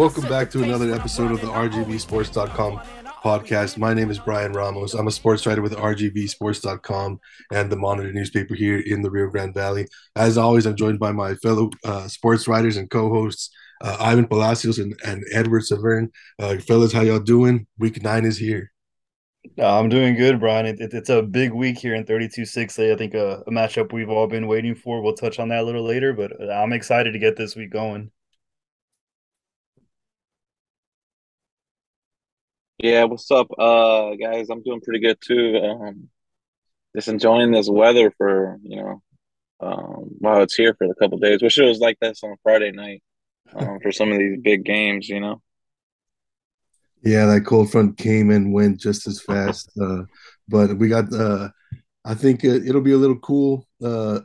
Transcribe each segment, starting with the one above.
Welcome back to another episode of the RGVSports.com podcast. My name is Brian Ramos. I'm a sports writer with RGVSports.com and the Monitor newspaper here in the Rio Grande Valley. As always, I'm joined by my fellow uh, sports writers and co-hosts, uh, Ivan Palacios and, and Edward Severn. Uh, fellas, how y'all doing? Week nine is here. Uh, I'm doing good, Brian. It, it, it's a big week here in 32-6A. I think a, uh, a matchup we've all been waiting for. We'll touch on that a little later, but uh, I'm excited to get this week going. Yeah, what's up, uh, guys? I'm doing pretty good too. Um, just enjoying this weather for you know, um, while it's here for a couple days. Wish it was like this on Friday night, um, for some of these big games. You know. Yeah, that cold front came and went just as fast. Uh, but we got, uh, I think it'll be a little cool uh,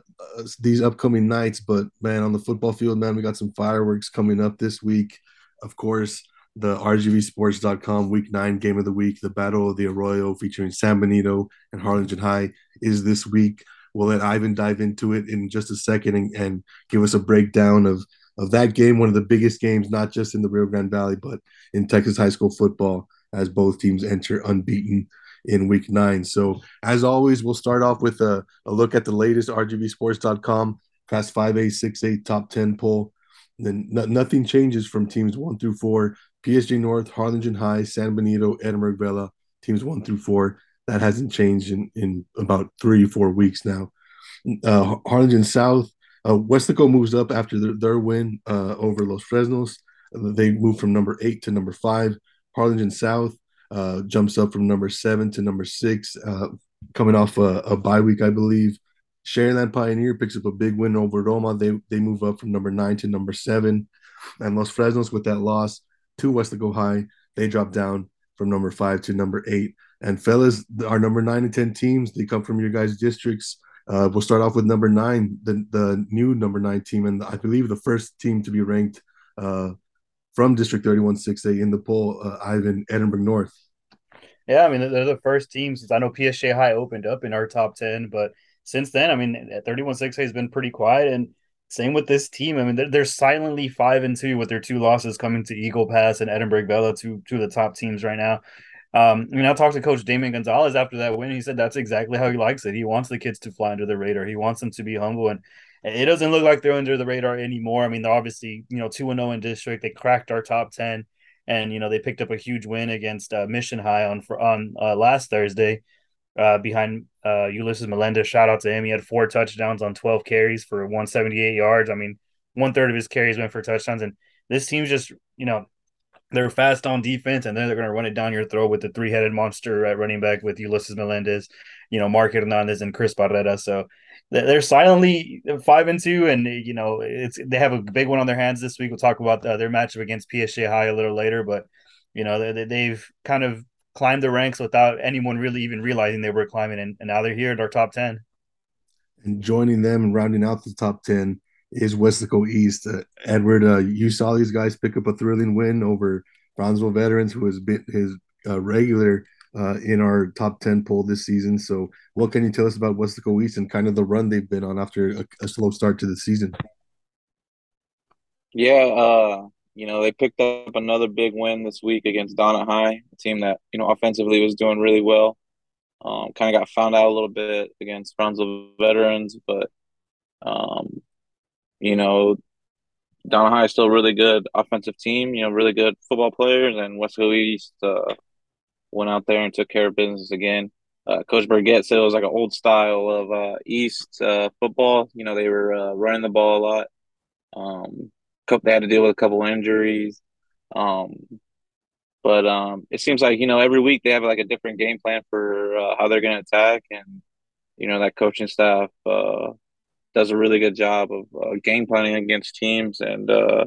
these upcoming nights. But man, on the football field, man, we got some fireworks coming up this week. Of course, the RGVSports.com Week Nine Game of the Week, the Battle of the Arroyo, featuring San Benito and Harlingen High, is this week. We'll let Ivan dive into it in just a second and, and give us a breakdown of of that game, one of the biggest games, not just in the Rio Grande Valley, but in Texas high school football, as both teams enter unbeaten in week nine. So, as always, we'll start off with a, a look at the latest RGVSports.com Class 5A, 6A top 10 poll. Then no, nothing changes from teams one through four. PSJ North, Harlingen High, San Benito, Edinburg Vela, teams one through four. That hasn't changed in, in about three, four weeks now. Uh, Harlingen South, uh, Weslaco moves up after their, their win uh, over Los Fresnos. They move from number eight to number five. Harlingen South uh, jumps up from number seven to number six, uh, coming off a, a bye week, I believe. Sharyland Pioneer picks up a big win over Roma. They they move up from number nine to number seven, and Los Fresnos with that loss to go High, they drop down from number five to number eight. And fellas, our number nine and ten teams, they come from your guys' districts. Uh, we'll start off with number nine, the the new number nine team, and I believe the first team to be ranked uh, from District 31 6A in the poll, uh, Ivan Edinburg North. Yeah, I mean they're the first team since I know PSJ High opened up in our top ten, but since then, I mean 31 6A has been pretty quiet, and same with this team. I mean they're, they're silently five and two with their two losses coming to Eagle Pass and Edinburg Vela, two two of the top teams right now. Um, I mean, I talked to Coach Damien Gonzalez after that win. He said that's exactly how he likes it. He wants the kids to fly under the radar. He wants them to be humble, and it doesn't look like they're under the radar anymore. I mean, they're obviously you know two and zero oh in district. They cracked our top ten, and you know they picked up a huge win against uh, Mission High on on uh, last Thursday. Uh, behind uh, Ulysses Melendez, shout out to him. He had four touchdowns on 12 carries for 178 yards. I mean, one third of his carries went for touchdowns. And this team's just, you know, they're fast on defense, and then they're going to run it down your throat with the three headed monster at running back with Ulysses Melendez, you know, Mark Hernandez and Chris Barrera. So they're silently five and two, and you know, it's they have a big one on their hands this week. We'll talk about uh, their matchup against PSJ High a little later, but you know, they, they've kind of climbed the ranks without anyone really even realizing they were climbing, and, and now they're here at our top ten. And joining them and rounding out the top ten is Weslaco East. Uh, Edward, uh, you saw these guys pick up a thrilling win over Brownsville Veterans, who has been his uh, regular uh, in our top 10 poll this season. So, what can you tell us about Weslaco East and kind of the run they've been on after a, a slow start to the season? Yeah, uh, you know, they picked up another big win this week against Donna High, a team that, you know, offensively was doing really well. Um, kind of got found out a little bit against Brownsville Veterans, but um, you know, Donna High is still a really good offensive team, you know, really good football players, and Weslaco East uh, went out there and took care of business again. Uh, Coach Burgett said it was like an old style of uh, East uh, football. You know, they were uh, running the ball a lot. Um, they had to deal with a couple injuries. Um, but um, it seems like, you know, every week they have like a different game plan for uh, how they're going to attack. And, you know, that coaching staff does a really good job of uh, game planning against teams, and uh,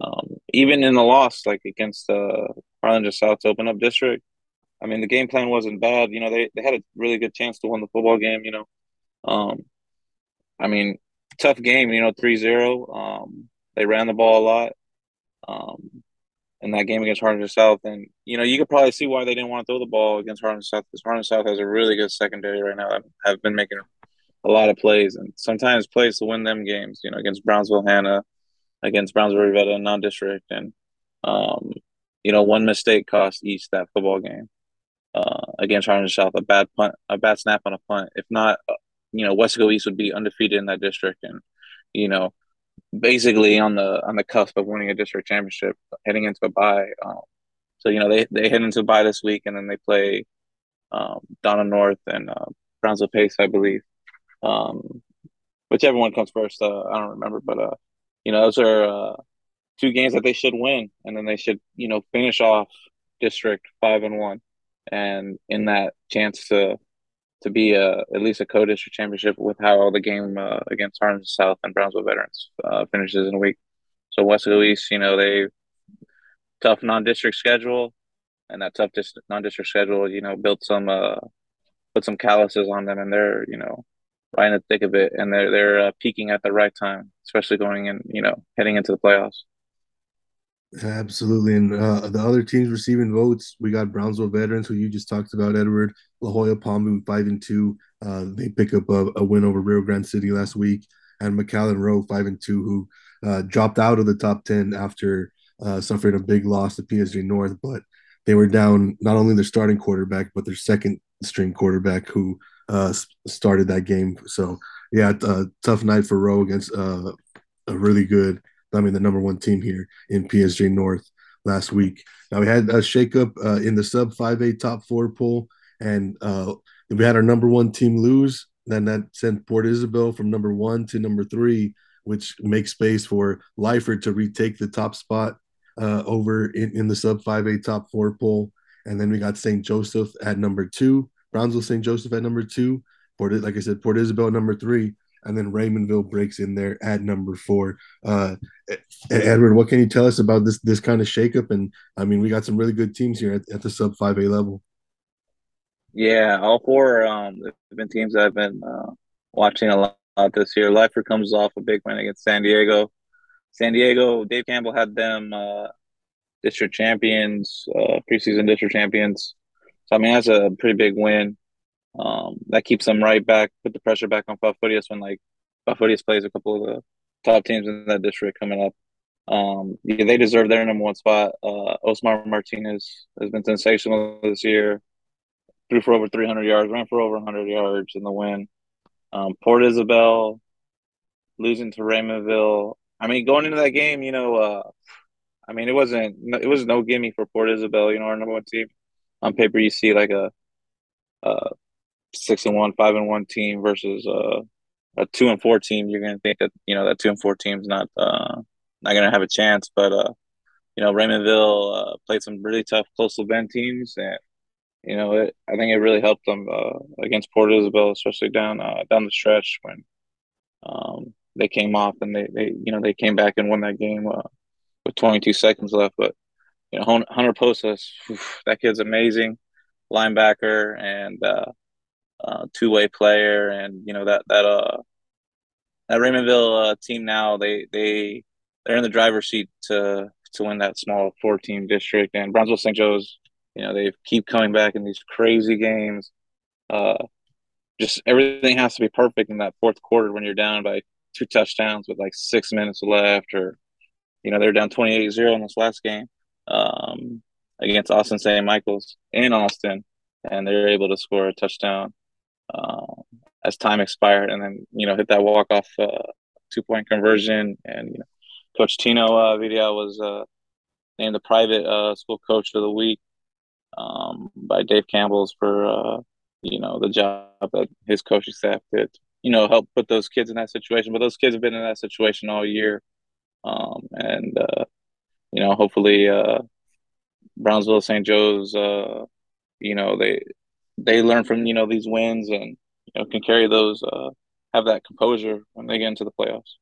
um, even in the loss, like against uh, Harlingen South open up district. I mean, the game plan wasn't bad. You know, they, they had a really good chance to win the football game. You know, um, I mean, tough game. You know, 3-0. Um, they ran the ball a lot. Um, in that game against Harlingen South, and you know, you could probably see why they didn't want to throw the ball against Harlingen South because Harlingen South has a really good secondary right now. Have been making a lot of plays and sometimes plays to win them games, you know, against Brownsville Hanna, against Brownsville Rivera non district. And Um, you know, one mistake cost East that football game uh, against Harlingen South. A bad punt, a bad snap on a punt. If not, uh, you know, Wesco East would be undefeated in that district, and you know, basically on the on the cusp of winning a district championship, heading into a bye. Um, so you know, they they head into a bye this week, and then they play um, Donna North and uh, Brownsville Pace, I believe. Um, whichever one comes first, uh, I don't remember, but uh, you know, those are uh, two games that they should win, and then they should you know finish off district five and one, and in that chance to to be a at least a co-district championship with how all the game uh, against Harlingen South and Brownsville Veterans uh, finishes in a week. So Wesco East, you know, they tough non-district schedule, and that tough dis- non-district schedule, you know, built some uh, put some calluses on them, and they're you know right in the thick of it, and they're they're uh, peaking at the right time, especially going in, you know, heading into the playoffs. Absolutely. And uh, the other teams receiving votes, we got Brownsville veterans, who you just talked about, Edward, La Joya Palm, five and two. Uh, they pick up a, a, win over Rio Grande City last week, and McAllen Rowe, five and two, who uh, dropped out of the top ten after uh, suffering a big loss to PSJ North. But they were down not only their starting quarterback, but their second string quarterback, who uh, started that game. So yeah, tough night for Rowe against uh, a really good I mean, the number one team here in PSJ North last week. Now we had a shakeup uh, in the sub 5A top four poll, and uh, we had our number one team lose. Then that sent Port Isabel from number one to number three, which makes space for Lyford to retake the top spot uh, over in, in the sub 5A top four poll. And then we got St. Joseph at number two, Brownsville St. Joseph at number two, Port, like I said, Port Isabel number three, and then Raymondville breaks in there at number four. Uh, Edward, what can you tell us about this this kind of shakeup? And I mean, we got some really good teams here at, at the sub five A level. Yeah, all four um, have been teams I've been uh, watching a lot this year. Lyford comes off a big win against San Diego. San Diego, Dave Campbell had them uh, district champions, uh, preseason district champions. So I mean, that's a pretty big win. Um, that keeps them right back, put the pressure back on Falfurrias when like Falfurrias plays a couple of the top teams in that district coming up. Um, yeah, they deserve their number one spot. Uh, Osmar Martinez has been sensational this year. Threw for over 300 yards, ran for over 100 yards in the win. Um, Port Isabel losing to Raymondville. I mean, going into that game, you know, uh, I mean, it wasn't it was no gimme for Port Isabel. You know, our number one team. On paper, you see like a, a six and one, five and one team versus uh, a two and four team, you're gonna think that you know that two and four team's not uh, not gonna have a chance. But uh, you know, Raymondville uh, played some really tough coastal bend teams, and you know, it, I think it really helped them uh, against Port Isabel, especially down uh, down the stretch when um, they came off and they, they you know they came back and won that game uh, with 22 seconds left. But you know, Hunter Posas, that kid's amazing, linebacker, and uh, uh, two way player, and you know that that uh that Raymondville uh, team now they they they're in the driver's seat to to win that small four team district, and Brownsville St. Joe's you know they keep coming back in these crazy games. Uh, just everything has to be perfect in that fourth quarter when you're down by two touchdowns with like six minutes left, or you know they're down 28-0 in this last game um, against Austin St. Michael's in Austin, and they're able to score a touchdown uh, as time expired, and then you know hit that walk off uh, two point conversion. And you know, Coach Tino uh, Vidal was uh, named the private uh, school coach of the week um, by Dave Campbell's for uh, you know the job that his coaching staff did. You know, help put those kids in that situation. But those kids have been in that situation all year, um, and uh, you know, hopefully, uh, Brownsville St. Joe's, uh, you know, they they learn from you know these wins and you know can carry those uh, have that composure when they get into the playoffs.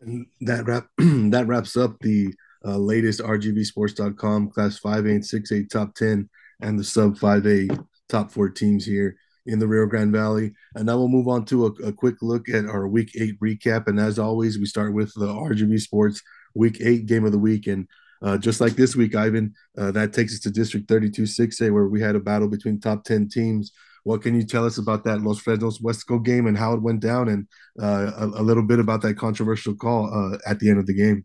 And that wrap that wraps up the uh, latest RGVSports.com Class 5A and 6A top 10 and the sub 5A top four teams here in the Rio Grande Valley. And now we'll move on to a, a, quick look at our week eight recap. And as always, we start with the RGV Sports week eight game of the week. And uh, just like this week, Ivan, uh, that takes us to District 32 6A, where we had a battle between top 10 teams. What can you tell us about that Los Fresnos Wesco game and how it went down, and uh, a, a, little bit about that controversial call uh, at the end of the game?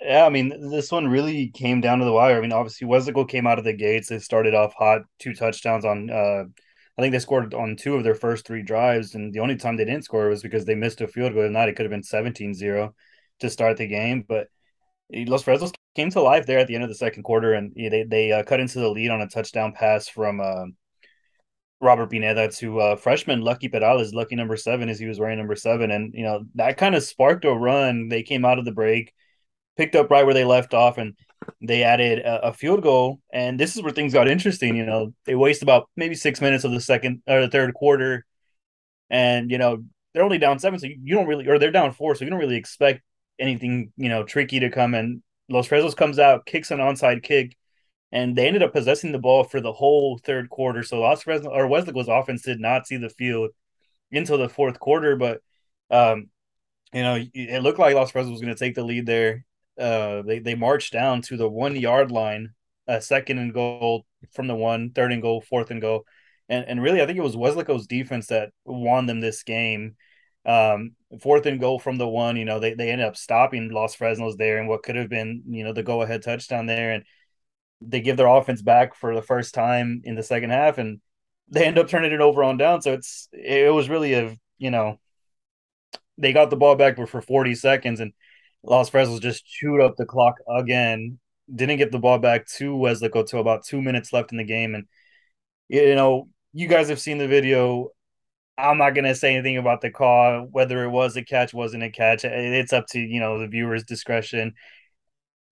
Yeah, I mean, this one really came down to the wire. I mean, obviously, Weslaco came out of the gates. They started off hot, two touchdowns on. Uh, I think they scored on two of their first three drives, and the only time they didn't score was because they missed a field goal. Not, it could have been 17-0 to start the game. But Los Fresnos came to life there at the end of the second quarter, and they they uh, cut into the lead on a touchdown pass from uh, Robert Pineda to uh, freshman Lucky Perales, lucky number seven, as he was wearing number seven, and you know that kind of sparked a run. They came out of the break picked up right where they left off, and they added a, a, field goal. And this is where things got interesting. You know, they waste about maybe six minutes of the second or the third quarter, and you know they're only down seven, so you don't really, or they're down four, so you don't really expect anything you know tricky to come. And Los Fresnos comes out, kicks an onside kick. And they ended up possessing the ball for the whole third quarter. So Los Fresno or Weslaco's offense did not see the field until the fourth quarter. But um, you know, it looked like Los Fresnos was going to take the lead there uh, they they marched down to the one yard line, uh, second and goal from the one, third and goal, fourth and goal, and and really I think it was Weslaco's defense that won them this game. Um, fourth and goal from the one, you know, they they ended up stopping Los Fresnos there, and what could have been you know the go ahead touchdown there, and they give their offense back for the first time in the second half, and they end up turning it over on down. So it's it was really a you know they got the ball back for 40 seconds and Los Fresnos just chewed up the clock again. Didn't get the ball back to Weslaco till about two minutes left in the game. And, you know, you guys have seen the video. I'm not to say anything about the call, whether it was a catch, wasn't a catch. It's up to, you know, the viewer's discretion.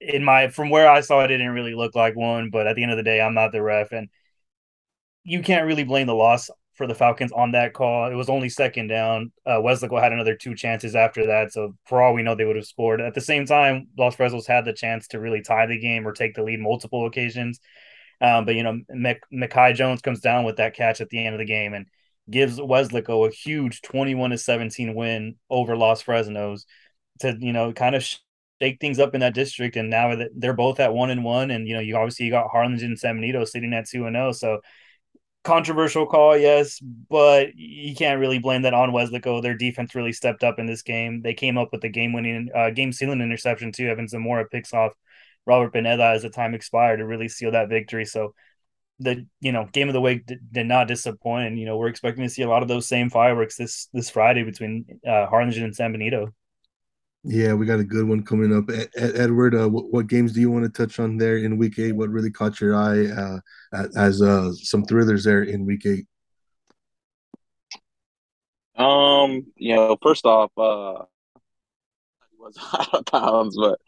In my, from where I saw it, it didn't really look like one, but at the end of the day, I'm not the ref. And you can't really blame the loss for the Falcons on that call. It was only second down. Uh, had another two chances after that. So for all we know, they would have scored. At the same time, Los Fresnos had the chance to really tie the game or take the lead multiple occasions. Um, but you know, Mekhi Jones comes down with that catch at the end of the game and gives Weslaco a huge 21 to 17 win over Los Fresnos to you know kind of shake things up in that district. And now they're both at one and one, and you know, you obviously you got Harlingen and San Benito sitting at two and zero. Oh, so controversial call, yes, but you can't really blame that on Weslaco. Their defense really stepped up in this game. They came up with the game winning, uh, game sealing interception too. Evan Zamora picks off Robert Pineda as the time expired to really seal that victory. So the you know game of the week did, did, not disappoint, and you know we're expecting to see a lot of those same fireworks this this Friday between uh, Harlingen and San Benito. Yeah, we got a good one coming up. Ed, Edward, uh, what, what, games do you want to touch on there in Week Eight? What really caught your eye uh, as uh, some thrillers there in Week Eight? Um, you know, first off, uh, was out of bounds, but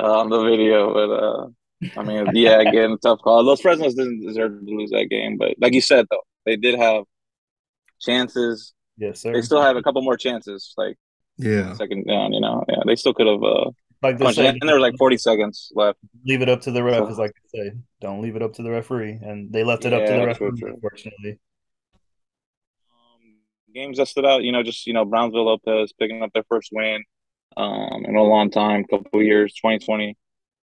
uh, on the video, but uh, I mean, yeah, again, tough call. Los Fresnos didn't deserve to lose that game, but like you said, though, they did have chances. Yes, sir. They still have a couple more chances. Like yeah. Second down, you know. Yeah, they still could have uh like punched, and there were like 40 seconds left. Leave it up to the ref, is like I say. Don't leave it up to the referee. And they left it yeah, up to the referee, unfortunately. Um, games that stood out, you know, just you know, Brownsville Lopez picking up their first win um in a long time, couple years, 2020,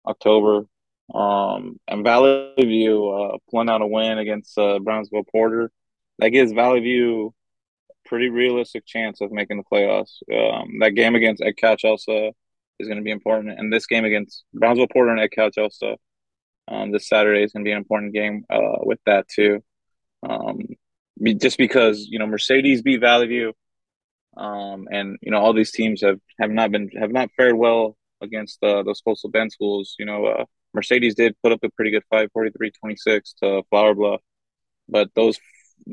October. Um and Valley View uh pulling out a win against uh Brownsville Porter. That gives Valley View pretty realistic chance of making the playoffs. Um, that game against Edcouch-Elsa is going to be important, and this game against Brownsville Porter and Edcouch-Elsa um, this Saturday is going to be an important game uh, with that too. Um, just because you know Mercedes beat Valley View, um, and you know all these teams have have not been have not fared well against uh, those coastal bend schools. You know, uh, Mercedes did put up a pretty good fight, 43-26 to Flour Bluff, but those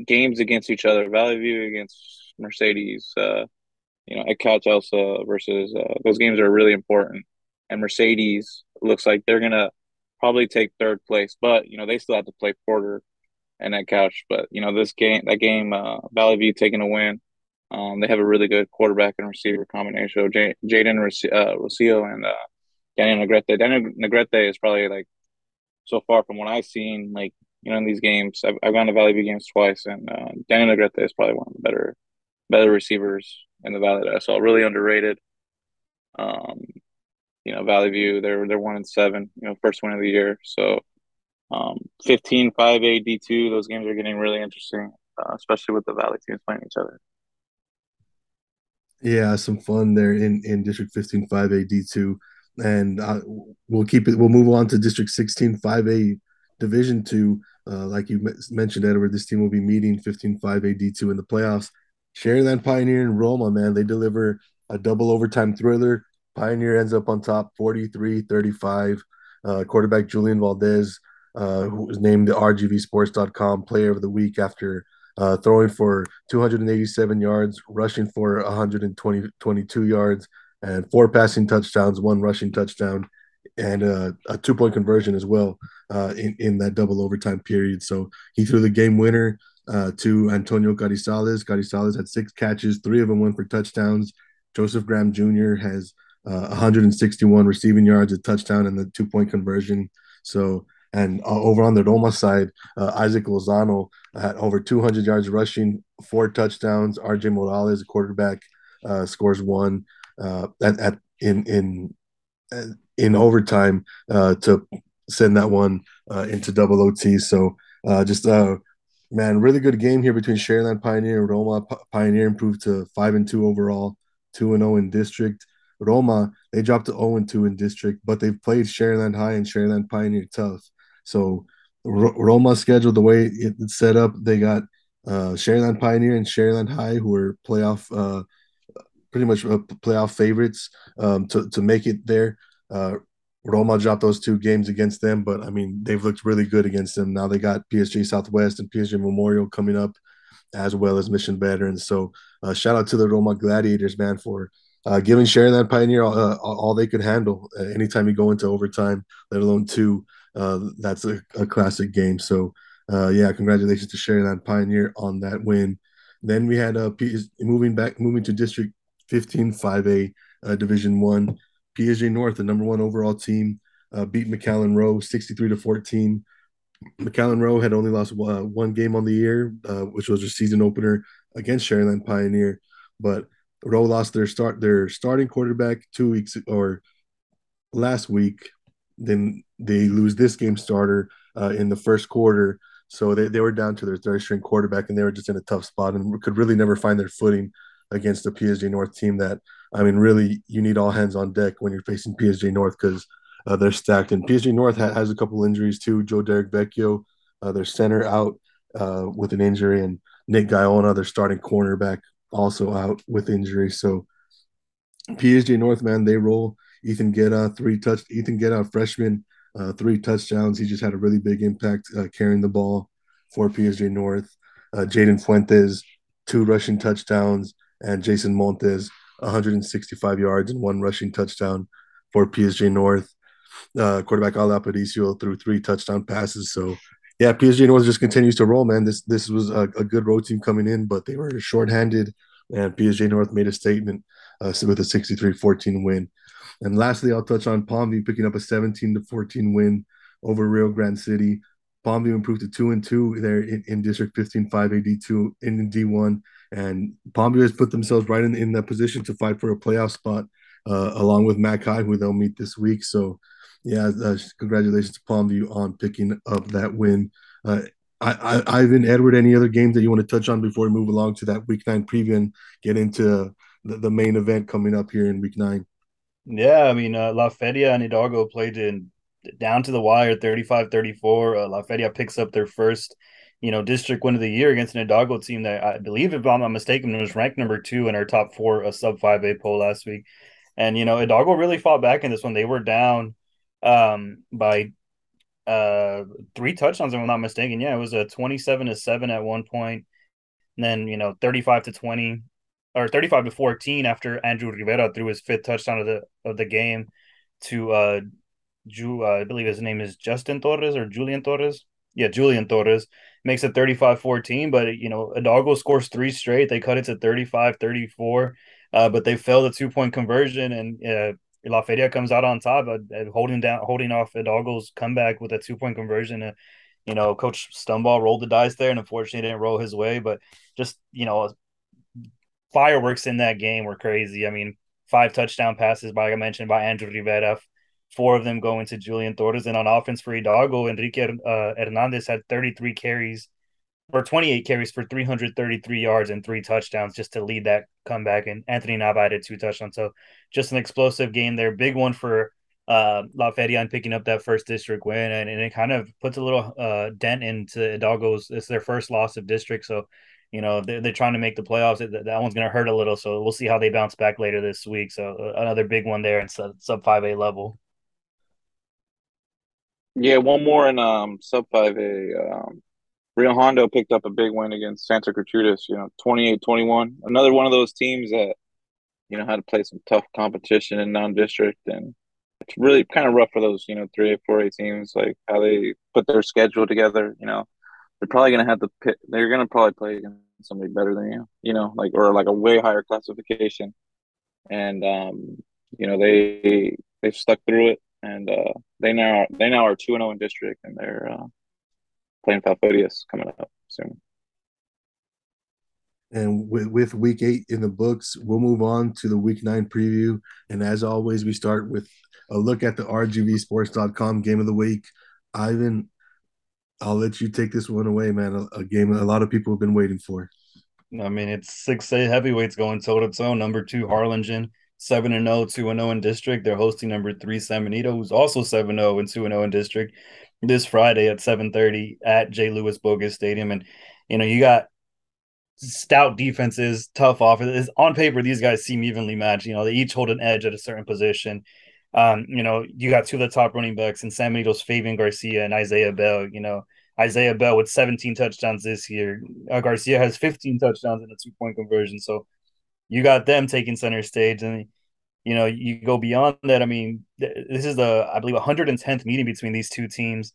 games against each other, Valley View against Mercedes, uh, you know, Edcouch-Elsa versus uh, those games are really important. And Mercedes looks like they're gonna probably take third place, but you know they still have to play Porter and that Couch. But you know this game, that game, uh, Valley View taking a win. Um, they have a really good quarterback and receiver combination. Jaden uh, Rocio and uh, Daniel Negrete. Daniel Negrete is probably like so far from what I've seen, like you know, in these games. I've, I've gone to Valley View games twice, and uh, Negrete is probably one of the better better receivers in the Valley that I saw. Really underrated. Um, you know, Valley View, they're they're one and seven. You know, first win of the year. So, um, 15, 5A, D two. Those games are getting really interesting, uh, especially with the Valley teams playing each other. Yeah, some fun there in in District 15, 5A, D two. And uh, we'll keep it. We'll move on to District 16 5A Division Two. Uh, like you mentioned, Edward, this team will be meeting 15 5A D2 in the playoffs. Sharyland Pioneer and Roma, man, they deliver a double overtime thriller. Pioneer ends up on top 43 35. Uh, quarterback Julian Valdez, uh, who was named the RGVSports.com player of the week after uh, throwing for 287 yards, rushing for 122 yards, and four passing touchdowns, one rushing touchdown, and uh, a two point conversion as well uh, in, in that double overtime period. So he threw the game winner uh, to Antonio Carizales. Carizales had six catches, three of them went for touchdowns. Joseph Graham Jr. has uh, 161 receiving yards, a touchdown, and the two point conversion. So, and uh, over on the Roma side, uh, Isaac Lozano had over 200 yards rushing, four touchdowns. RJ Morales, quarterback, uh, scores one uh, at, at in in in overtime uh, to send that one into double OT. So, just uh man, really good game here between Sharyland Pioneer and Roma. P- Pioneer improved to five and two overall, two and zero oh in district. Roma, they dropped to 0 and 2 in district, but they've played Sharyland High and Sharyland Pioneer tough. So R- Roma's schedule, the way it's set up, they got uh, Pioneer and Sharyland High, who are playoff, uh, pretty much uh, playoff favorites um, to, to make it there. Uh, Roma dropped those two games against them, but I mean, they've looked really good against them. Now they got PSJ Southwest and PSJ Memorial coming up, as well as Mission Veterans. So uh, shout out to the Roma Gladiators, man, for uh, giving Sharyland Pioneer uh, all they could handle. Uh, anytime you go into overtime, let alone two, uh, that's a, a, classic game. So, uh, yeah, congratulations to Sharyland Pioneer on that win. Then we had uh, moving back, moving to District 15 5A uh, Division One. PSJ North, the number one overall team, beat McAllen Rowe 63 to 14. McAllen Rowe had only lost one game on the year, which was their season opener against Sharyland Pioneer, but Rowe lost their start their starting quarterback two weeks or last week. Then they lose this game starter uh, in the first quarter. So they, they were down to their third string quarterback and they were just in a tough spot and could really never find their footing against the PSJ North team that I mean really you need all hands on deck when you're facing PSJ North because uh, they're stacked and PSJ North ha- has a couple injuries too. Joe Derek Vecchio, uh, their center out uh, with an injury and Nick Guyona, their starting cornerback also out with injury. So PSJ North, man, they roll. Ethan Guetta, three touch. Ethan Guetta, freshman, uh, three touchdowns. He just had a really big impact uh, carrying the ball for PSJ North. Uh, Jaden Fuentes, two rushing touchdowns, and Jason Montes, 165 yards and one rushing touchdown for PSJ North. Uh, quarterback Ala Aparicio threw three touchdown passes. So yeah, PSJ North just continues to roll, man. This this was a, a good road team coming in, but they were shorthanded, and PSJ North made a statement uh, with a 63-14 win. And lastly, I'll touch on Palmview picking up a 17 to 14 win over Rio Grande City. Palmview improved to two and two there in, in District 15 5AD2 in D1. And Palmview has put themselves right in, in that position to fight for a playoff spot, uh, along with Mac High, who they'll meet this week. So yeah, uh, congratulations to Palmview on picking up that win. Uh, I, I, Ivan, Edward, any other games that you want to touch on before we move along to that week nine preview and get into the, the main event coming up here in week nine? Yeah, I mean, uh, La Feria and Hidalgo played in down to the wire 35 34. Uh, La Feria picks up their first, you know, district win of the year against an Hidalgo team that I believe, if I'm not mistaken, was ranked number two in our top four a sub 5A poll last week. And, you know, Hidalgo really fought back in this one. They were down um, by uh, three touchdowns, if I'm not mistaken. Yeah, it was a 27 to 7 at one point, and then, you know, 35 to 20 or 35 to 14 after Andrew Rivera threw his fifth touchdown of the of the game to uh, Ju, uh I believe his name is Justin Torres or Julian Torres. Yeah, Julian Torres makes it 35-14, but you know, Hidalgo scores three straight. They cut it to 35-34. Uh, but they failed a two-point conversion and uh, La Feria comes out on top, uh, holding down, holding off Hidalgo's comeback with a two point conversion. Uh, you know, Coach Stumball rolled the dice there, and unfortunately didn't roll his way. But just you know, fireworks in that game were crazy. I mean, five touchdown passes by I mentioned by Andrew Rivera, four of them going to Julian Torres, and on offense for Hidalgo, Enrique uh, Hernandez had 33 carries or 28 carries for 333 yards and three touchdowns just to lead that comeback. And Anthony Nava added two touchdowns. So just an explosive game there. Big one for uh, La Feria and picking up that first district win, and, and it kind of puts a little uh, dent into Hidalgo's. It's their first loss of district, so you know they're, they're trying to make the playoffs. That, that one's going to hurt a little, so we'll see how they bounce back later this week. So uh, another big one there in sub five A level. Yeah, one more in um, sub five A. Um, Rio Hondo picked up a big win against Santa Gertrudis, you know, 28-21. Another one of those teams that, you know, had to play some tough competition in non-district and it's really kind of rough for those, you know, three A, four A teams, like how they put their schedule together, you know. They're probably gonna have to pick they're gonna probably play against somebody better than you, you know, like or like a way higher classification. And um, you know, they they've stuck through it and uh they now they now are two and zero oh in district and they're uh playing Falfurrias coming up soon. And with, with week eight in the books, we'll move on to the week nine preview. And as always, we start with a look at the RGVsports.com game of the week. Ivan, I'll let you take this one away, man. A, a game a lot of people have been waiting for. I mean, it's 6A heavyweights going toe to toe. Number two, Harlingen, 7 and 0, 2 and 0 in district. They're hosting number three, San Benito, who's also 7 0 and 2 and 0 in district this Friday at 7:30 at J. Lewis Boggus Stadium. And you know, you got stout defenses, tough offenses. On paper, these guys seem evenly matched. You know, they each hold an edge at a certain position. Um, you know, you got two of the top running backs in San Benito's Fabian Garcia and Isaiah Bell. You know, Isaiah Bell with 17 touchdowns this year. Uh, Garcia has 15 touchdowns and a two point conversion. So you got them taking center stage. And you know, you go beyond that. I mean, this is the I believe 110th meeting between these two teams.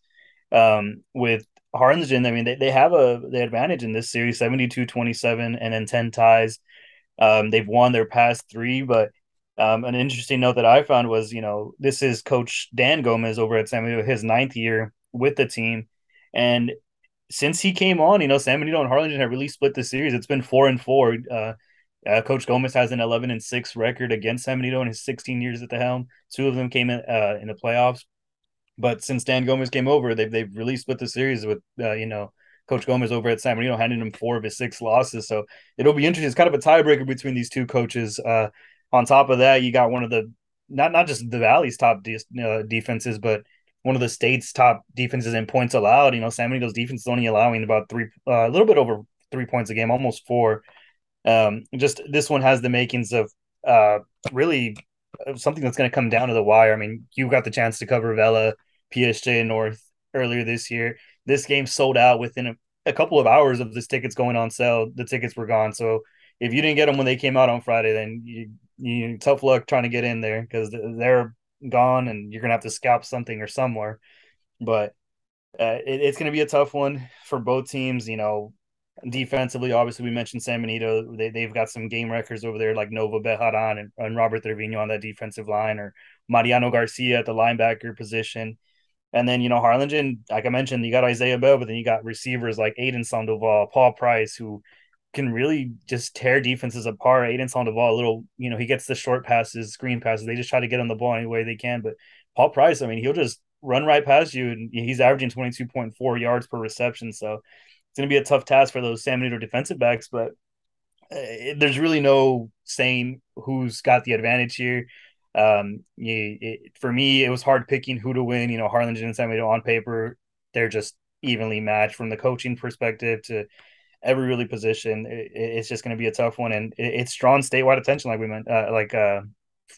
Um, with Harlingen, I mean, they, they have a the advantage in this series 72 27 and then 10 ties. Um, they've won their past three, but um, an interesting note that I found was, you know, this is Coach Dan Gomez over at San Benito, his ninth year with the team, and since he came on, you know, San Benito and Harlingen have really split the series. It's been four and four. Uh, uh, Coach Gomez has an 11 and six record against San Benito in his 16 years at the helm. Two of them came in uh, in the playoffs, but since Dan Gomez came over, they've they've really split the series with uh, you know Coach Gomez over at San Benito, handing him four of his six losses. So it'll be interesting. It's kind of a tiebreaker between these two coaches. Uh, on top of that, you got one of the not not just the Valley's top de- uh, defenses, but one of the state's top defenses in points allowed. You know, San Benito's defense is only allowing about three, uh, a little bit over three points a game, almost four. Um, just this one has the makings of uh, really something that's going to come down to the wire. I mean, you got the chance to cover Vela, PSJ North earlier this year. This game sold out within a, a couple of hours of this tickets going on sale. The tickets were gone. So if you didn't get them when they came out on Friday, then you, you tough luck trying to get in there because they're gone and you're gonna have to scalp something or somewhere. But uh, it, it's gonna be a tough one for both teams. You know, defensively, obviously, we mentioned San Benito. They, they've got some game records over there, like Nova Bejaran and, and Robert Trevino on that defensive line, or Mariano Garcia at the linebacker position. And then, you know, Harlingen, like I mentioned, you got Isaiah Bell, but then you got receivers like Aiden Sandoval, Paul Price, who can really just tear defenses apart. Aiden Sandoval, a little, you know, he gets the short passes, screen passes. They just try to get on the ball any way they can. But Paul Price, I mean, he'll just run right past you, and he's averaging 22.4 yards per reception. So it's going to be a tough task for those San Benito defensive backs, but uh, there's really no saying who's got the advantage here. Um, it, for me, it was hard picking who to win. You know, Harlingen and San Benito on paper, they're just evenly matched from the coaching perspective to every really position. It, it's just going to be a tough one, and it, it's drawn statewide attention, like we meant. Uh, like uh,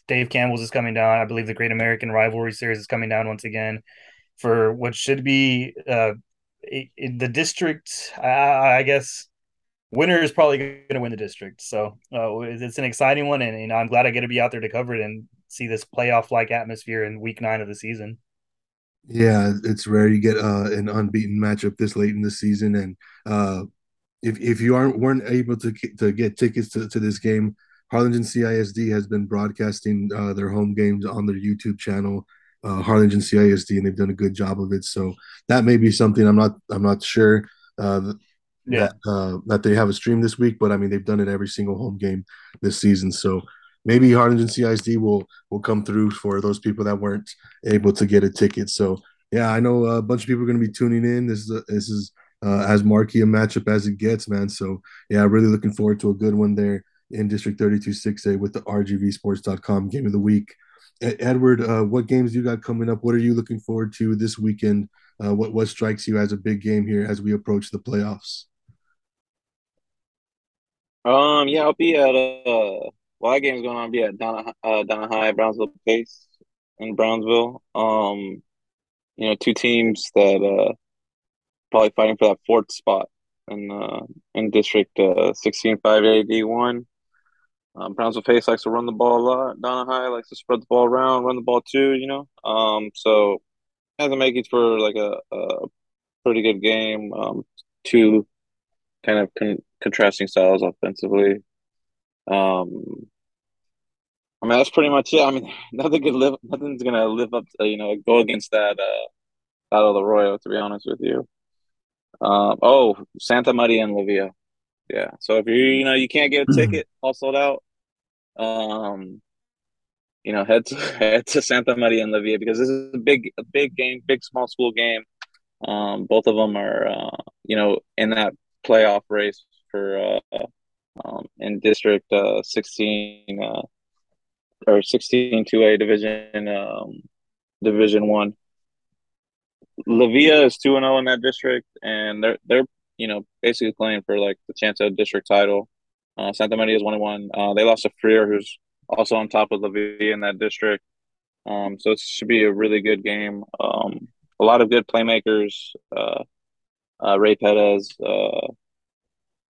Dave Campbell's is coming down. I believe the Great American Rivalry Series is coming down once again for what should be uh, the district, I, I guess winner is probably going to win the district. So uh, it's an exciting one, and, I'm glad I get to be out there to cover it and see this playoff like atmosphere in week nine of the season. Yeah, it's rare you get uh, an unbeaten matchup this late in the season, and uh, if if you aren't weren't able to to get tickets to, to this game, Harlingen CISD has been broadcasting uh, their home games on their YouTube channel uh, Harlingen CISD, and they've done a good job of it. So that may be something I'm not I'm not sure uh, yeah. that uh, that they have a stream this week, but I mean they've done it every single home game this season. So maybe Harlingen CISD will will come through for those people that weren't able to get a ticket. So yeah, I know a bunch of people are going to be tuning in. This is a, this is uh, as marquee a matchup as it gets, man. So yeah, really looking forward to a good one there in District 32 6A with the RGVsports.com game of the week. Edward, uh, what games you got coming up? What are you looking forward to this weekend? Uh, what what strikes you as a big game here as we approach the playoffs? Um, yeah, I'll be at uh, well, that game's going on. I'll be at Donna, uh, Donna High, Brownsville Pace in Brownsville. Um, you know, two teams that uh probably fighting for that fourth spot in uh in District uh 16 5A D1. Um, Brownsville Pace likes to run the ball a lot. Donna High likes to spread the ball around, run the ball too. You know, um, so has to make it for like a, a pretty good game. Um, two kind of con- contrasting styles offensively. Um, I mean that's pretty much it. I mean nothing could live, nothing's gonna live up to you know go against that uh Battle of the Arroyo. To be honest with you. Um, oh, Santa Maria and La Villa. Yeah. So if you you know you can't get a ticket all sold out, um, you know head to head to Santa Maria and La Villa because this is a big a big game, big small school game. Um, both of them are uh, you know in that playoff race for uh, um, in District uh, 16 uh, or 16 2A Division um, Division One. La Villa is two and zero in that district, and they're they're you know basically playing for like the chance of district title. Uh, Santa Maria is one and one. Uh, they lost to Freer, who's also on top of La Villa in that district. Um, so it should be a really good game. Um, a lot of good playmakers. Uh, uh, Ray Perez, uh,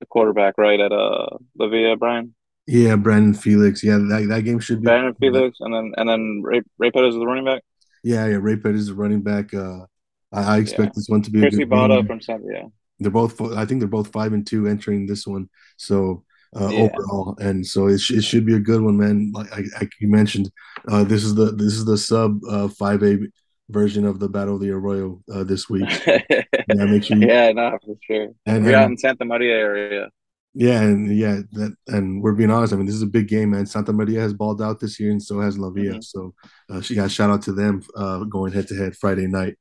the quarterback, right at uh La Villa, Brian. Yeah, Brandon Felix. Yeah, that, that game should be. Brandon Felix, and then and then Ray, Ray Perez is the running back. Yeah, yeah, Ray Perez is the running back. Uh, I, I expect yeah. this one to be Chris a good Bada from San yeah. They're both. I think they're both five and two entering this one. So uh, yeah. overall, and so it, sh- it should be a good one, man. Like I, I you mentioned, uh, this is the this is the sub uh, five A version of the Battle of the Arroyo uh, this week. yeah, make sure. You, yeah, no, for sure. And we're out in Santa Maria area. Yeah, and yeah, that and we're being honest. I mean, this is a big game, man. Santa Maria has balled out this year, and so has La Villa. Mm-hmm. So, uh, yeah, shout out to them uh, going head to head Friday night.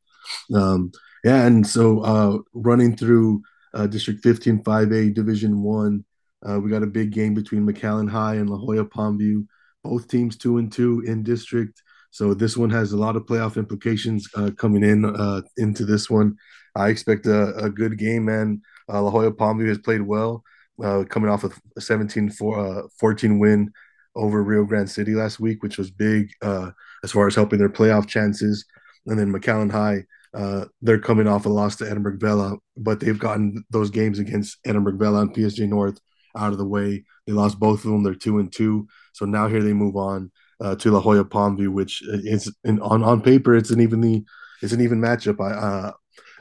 Um, yeah, and so uh, running through uh, District 15 5A Division One, uh, we got a big game between McAllen High and La Joya Palmview. Both teams two and two in district. So this one has a lot of playoff implications uh, coming in uh, into this one. I expect a, a good game, man. Uh, La Joya Palmview has played well, uh, coming off a 17 4, 14 win over Rio Grande City last week, which was big as far as helping their playoff chances. And then McAllen High uh, they're coming off a loss to Edinburg Vela, but they've gotten those games against Edinburg Vela and PSJ North out of the way. They lost both of them. They're two and two. So now here they move on uh, to La Joya Palmview, which is in, on on paper it's an evenly it's an even matchup. I, uh,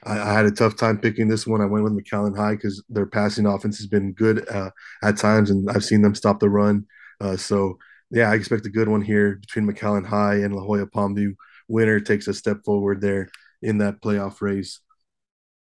I, I had a tough time picking this one. I went with McAllen High because their passing offense has been good uh, at times, and I've seen them stop the run. Uh, so yeah, I expect a good one here between McAllen High and La Joya Palmview. Winner takes a step forward there in that playoff race.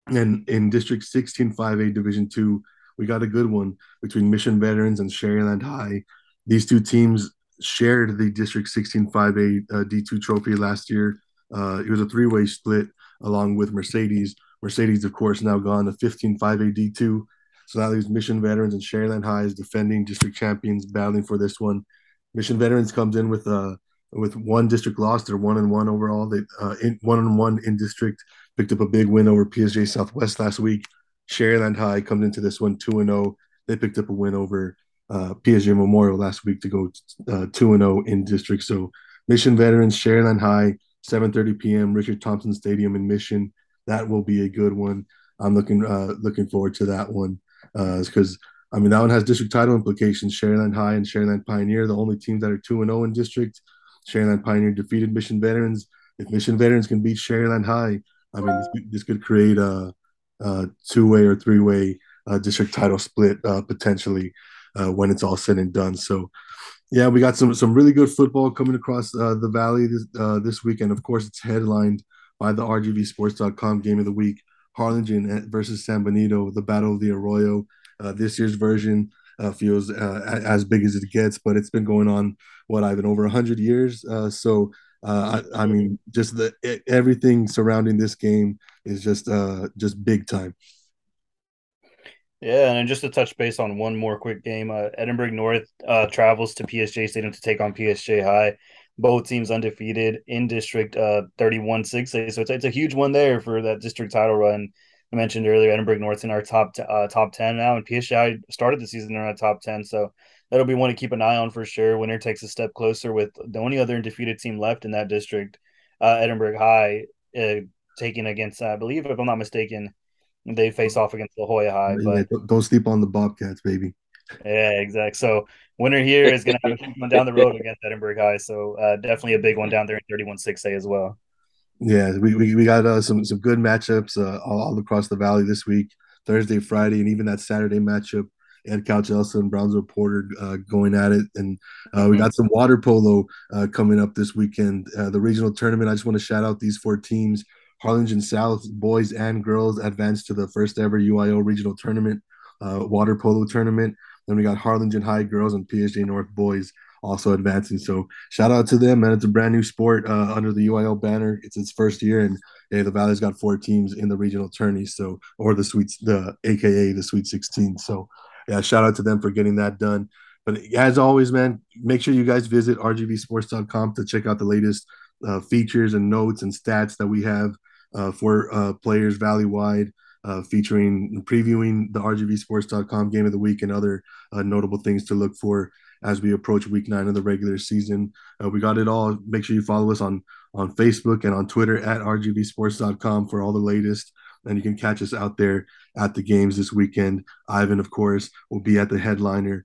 And in District 16 5A Division 2, we got a good one between Mission Veterans and Sharyland High. These two teams shared the District 16 5A uh, D2 trophy last year. Uh, it was a three way split along with Mercedes. Mercedes, of course, now gone to 15 5A D2. So now these Mission Veterans and Sharyland High as defending district champions battling for this one. Mission Veterans comes in with a with one district loss. They're one and one overall. They uh, in, one and one in district. Picked up a big win over PSJ Southwest last week. Sharyland High comes into this one two and zero. Oh. They picked up a win over uh, PSJ Memorial last week to go uh, two and zero oh in district. So Mission Veterans, Sharyland High, 7:30 p.m. Richard Thompson Stadium in Mission. That will be a good one. I'm looking uh, looking forward to that one because uh, I mean that one has district title implications. Sharyland High and Sharyland Pioneer, the only teams that are two and zero oh in district. Sharyland Pioneer defeated Mission Veterans. If Mission Veterans can beat Sharyland High, I mean, this, this could create a, a two-way or three-way uh, district title split uh, potentially uh, when it's all said and done. So, yeah, we got some some really good football coming across uh, the valley this uh, this weekend. Of course, it's headlined by the RGVSports.com game of the week: Harlingen versus San Benito, the Battle of the Arroyo. Uh, this year's version uh, feels uh, as big as it gets, but it's been going on what I've been over hundred years. Uh, so uh, I, I, mean, just the everything surrounding this game is just uh, just big time. Yeah, and just to touch base on one more quick game, uh, Edinburg North uh, travels to PSJ Stadium to take on PSJ High. both teams undefeated in District uh, 31 6A. So it's, it's a huge one there for that district title run. I mentioned earlier, Edinburg North in our top t- uh, top 10 now, and PSI started the season in our top 10. So that'll be one to keep an eye on for sure. Winner takes a step closer with the only other undefeated team left in that district, uh, Edinburg High, uh, taking against, I believe, if I'm not mistaken, they face off against La Joya High. But don't sleep on the Bobcats, baby. Yeah, exactly. So winner here is going to have a one down the road against Edinburg High. So uh, definitely a big one down there in 31 6A as well. Yeah, we, we, we got uh, some some good matchups uh, all, all, across the valley this week, Thursday, Friday, and even that Saturday matchup. Edcouch-Elsa and Brownsville Porter uh, going at it, and uh, we mm-hmm. got some water polo uh, coming up this weekend. Uh, the regional tournament. I just want to shout out these four teams: Harlingen South boys and girls advanced to the first ever UIL regional tournament, water polo tournament. Then we got Harlingen High girls and PSJ North boys also advancing. So shout out to them, man. It's a brand new sport uh, under the UIL banner. It's its first year, and hey, the Valley's got four teams in the regional tourneys, so or the sweets, the AKA the Sweet 16. So yeah, shout out to them for getting that done. But as always, man, make sure you guys visit rgvsports.com to check out the latest uh, features and notes and stats that we have uh, for uh, players valley wide. Uh, featuring previewing the rgvsports.com game of the week and other uh, notable things to look for as we approach week nine of the regular season. Uh, we got it all. Make sure you follow us on on Facebook and on Twitter at rgvsports.com for all the latest. And you can catch us out there at the games this weekend. Ivan, of course, will be at the headliner,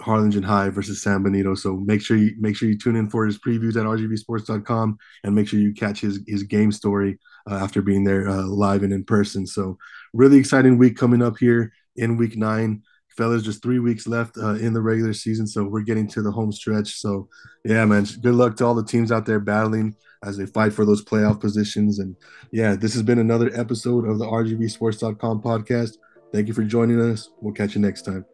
Harlingen High versus San Benito. So make sure you make sure you tune in for his previews at rgvsports.com and make sure you catch his his game story uh, after being there uh, live and in person. So really exciting week coming up here in week nine fellas, just three weeks left uh, in the regular season, so we're getting to the home stretch. So, yeah, man, good luck to all the teams out there battling as they fight for those playoff positions. And yeah, this has been another episode of the RGVSports.com podcast. Thank you for joining us. We'll catch you next time.